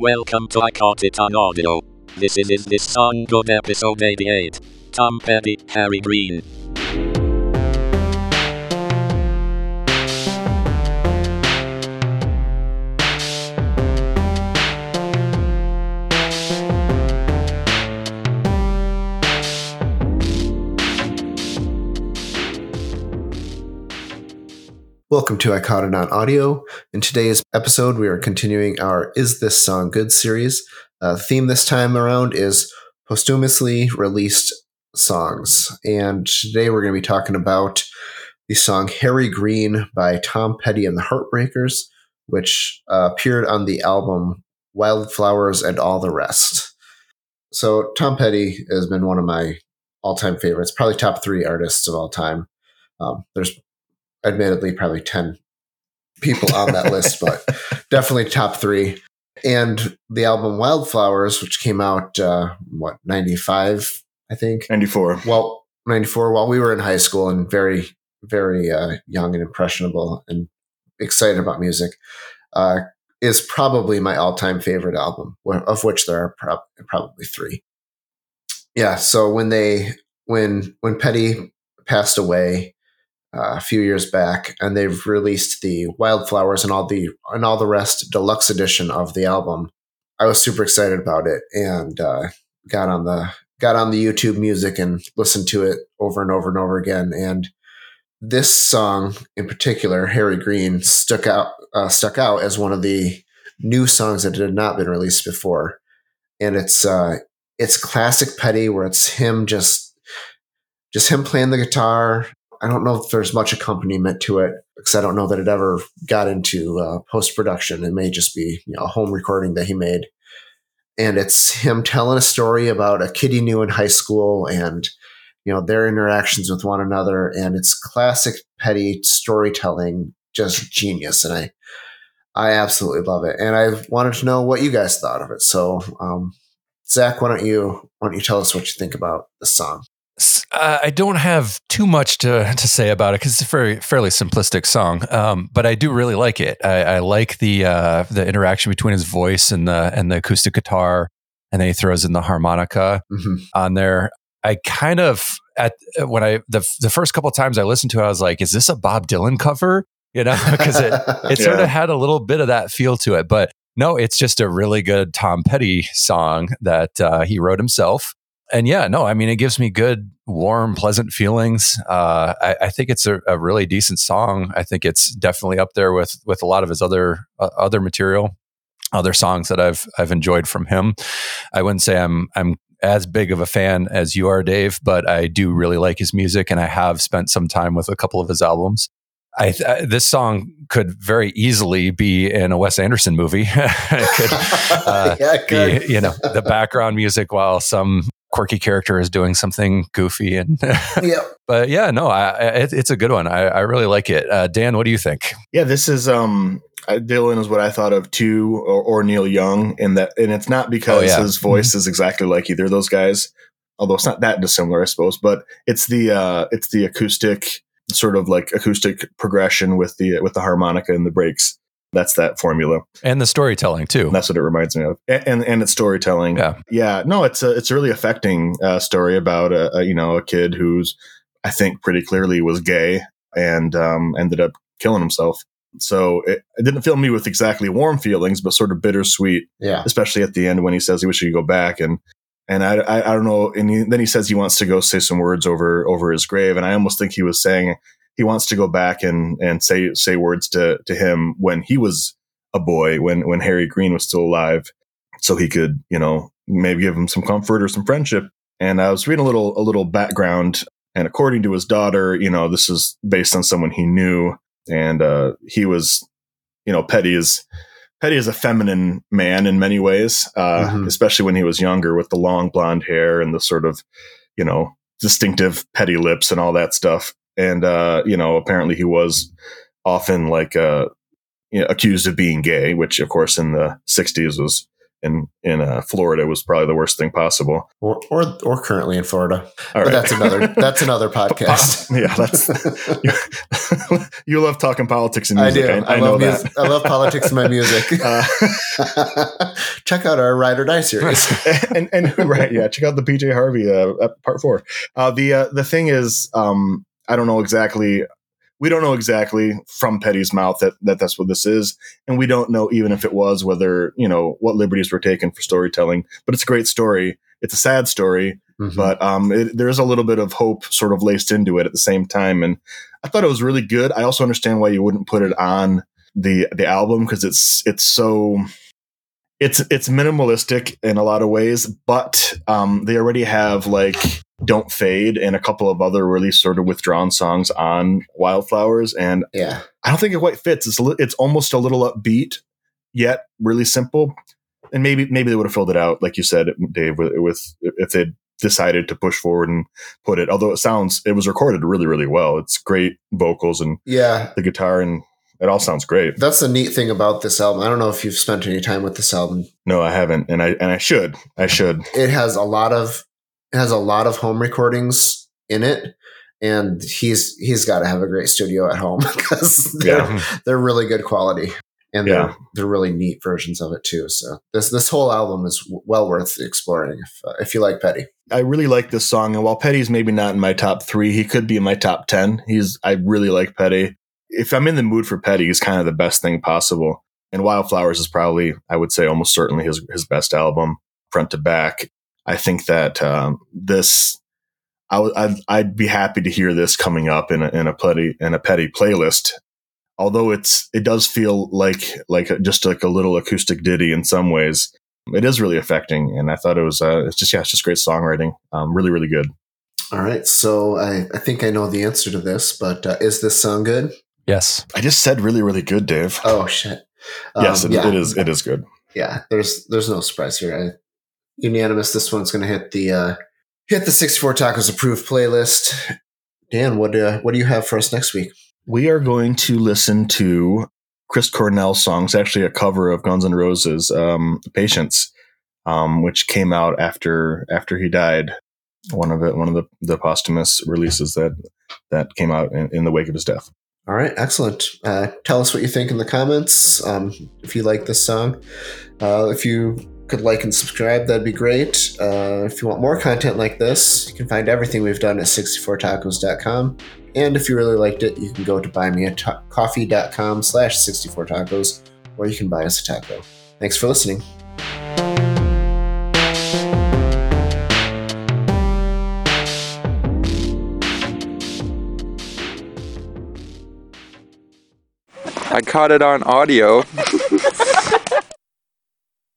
Welcome to I Caught It on Audio. This is Is This Song Good episode 88. Tom Petty, Harry Green. Welcome to I on Audio. In today's episode, we are continuing our Is This Song Good series. Uh, theme this time around is posthumously released songs. And today we're going to be talking about the song Harry Green by Tom Petty and the Heartbreakers, which uh, appeared on the album Wildflowers and All the Rest. So, Tom Petty has been one of my all time favorites, probably top three artists of all time. Um, there's admittedly probably 10 people on that list, but definitely top three. And the album Wildflowers, which came out, uh, what, 95, I think? 94. Well, 94, while we were in high school and very, very uh, young and impressionable and excited about music, uh, is probably my all time favorite album, of which there are prob- probably three. Yeah. So when they, when, when Petty passed away, uh, a few years back, and they've released the Wildflowers and all the and all the rest deluxe edition of the album. I was super excited about it and uh, got on the got on the YouTube music and listened to it over and over and over again. And this song in particular, Harry Green, stuck out uh, stuck out as one of the new songs that had not been released before. And it's uh, it's classic Petty, where it's him just just him playing the guitar, I don't know if there's much accompaniment to it because I don't know that it ever got into uh, post production. It may just be you know, a home recording that he made. And it's him telling a story about a kid he knew in high school and you know their interactions with one another. And it's classic Petty storytelling, just genius. And I I absolutely love it. And I wanted to know what you guys thought of it. So um, Zach, why don't you why don't you tell us what you think about the song? Uh, I don't have too much to, to say about it because it's a very fairly simplistic song, um, but I do really like it. I, I like the uh, the interaction between his voice and the and the acoustic guitar, and then he throws in the harmonica mm-hmm. on there. I kind of at when I the the first couple times I listened to it, I was like, "Is this a Bob Dylan cover?" You know, because it it yeah. sort of had a little bit of that feel to it, but no, it's just a really good Tom Petty song that uh, he wrote himself and yeah, no, I mean, it gives me good, warm, pleasant feelings. Uh, I, I, think it's a, a, really decent song. I think it's definitely up there with with a lot of his other uh, other material, other songs that I've I've enjoyed from him. I wouldn't say I'm I'm as big of a fan as you are, Dave, but I do really like his music, and I have spent some time with a couple of his albums. I, I, this song could very easily be in a Wes Anderson movie. it could, uh, yeah, it could. Be, you know, the background music while some quirky character is doing something goofy and yeah. but yeah no I, it, it's a good one. I, I really like it. Uh, dan what do you think? Yeah this is um dylan is what i thought of too or, or neil young and that and it's not because oh, yeah. his voice mm-hmm. is exactly like either of those guys although it's not that dissimilar i suppose but it's the uh it's the acoustic sort of like acoustic progression with the with the harmonica and the breaks that's that formula. And the storytelling too. That's what it reminds me of. And and, and it's storytelling. Yeah. Yeah no it's a it's a really affecting uh, story about a, a, you know a kid who's i think pretty clearly was gay and um, ended up killing himself. So it, it, didn't fill me with exactly warm feelings but sort of bittersweet yeah. especially at the end when he says he wishes he could go back and and I, I, I don't know and he, then he says he wants to go say some words over over his grave and i almost think he was saying he wants to go back and and say say words to to him when he was a boy, when when Harry Green was still alive, so he could you know maybe give him some comfort or some friendship. And I was reading a little a little background, and according to his daughter, you know, this is based on someone he knew, and uh, he was, you know, Petty is Petty is a feminine man in many ways, uh, mm-hmm. especially when he was younger with the long blonde hair and the sort of, you know, distinctive petty lips and all that stuff and uh, you know, apparently he was often like uh, you know, accused of being gay, which of course in the '60s was in in uh, Florida was probably the worst thing possible. Or or, or currently in Florida. All But right. that's another that's another podcast. yeah, that's you, you love talking politics and music. I do. I, I, know love music. I love politics in my music. Uh, Check out our Ride or Die series. and and right, yeah, check out the PJ Harvey uh, uh, part four. Uh, the uh, the thing is, um, I don't know exactly. We don't know exactly from Petty's mouth that, that that's what this is, and we don't know even if it was whether you know what liberties were taken for storytelling. But it's a great story. It's a sad story, Mhm. but um, it, there's a little bit of hope sort of laced into it at the same time. And I thought it was really good. I also understand why you wouldn't put it on the the album because it's it's so it's it's minimalistic in a lot of ways, but um, they already have like "Don't Fade" and a couple of other really sort of withdrawn songs on Wildflowers, and yeah. I don't think it quite fits. It's it's almost a little upbeat, yet really simple. And maybe maybe they would have filled it out, like you said, Dave, with, with if they'd decided to push forward and put it. Although it sounds, it was recorded really really well. It's great vocals and Yeah. the guitar, and it all sounds great. That's the neat thing about this album. I don't know if you've spent any time with this album. No, I haven't, and I and I should, I should. It has a lot of it has a lot of home recordings in it. And he's he's got to have a great studio at home because they're Yeah. they're really good quality and they're they're really neat versions of it too. So this this whole album is w- well worth exploring if uh, if you like Petty. I really like this song, and while Petty's maybe not in my top three, he could be in my top ten. He's I really like Petty. If I'm in the mood for Petty, he's kind of the best thing possible. And Wildflowers is probably, I would say, almost certainly his his best album, front to back. I think that um, this, I w- I'd, I'd be happy to hear this coming up in a, in a Petty in a Petty playlist. Although it's it does feel like like a, just like a little acoustic ditty in some ways it is really affecting and i thought it was uh it's just yeah it's just great songwriting um really really good All right, so I, I think I know the answer to this, but uh, is this song good? Yes. i just said really really good dave Oh shit! Um, yes it, yeah, it is it is good Yeah, there's there's no surprise here. Unanimous. This one's going to hit the uh, hit the 64 Tacos approved playlist. Dan, what uh, what do you have for us next week? we are going to listen to chris cornell's song it's actually a cover of guns n' roses um patience um which came out after after he died one of it one of the the posthumous releases that that came out in, in the wake of his death All right, excellent. Uh, tell us what you think in the comments. Um, if you like this song, uh, if you could like and subscribe, that'd be great. Uh, if you want more content like this, you can find everything we've done at 64tacos.com. And if you really liked it, you can go to buymeacoffee.com slash 64tacos, or you can buy us a taco. Thanks for listening. I caught it on audio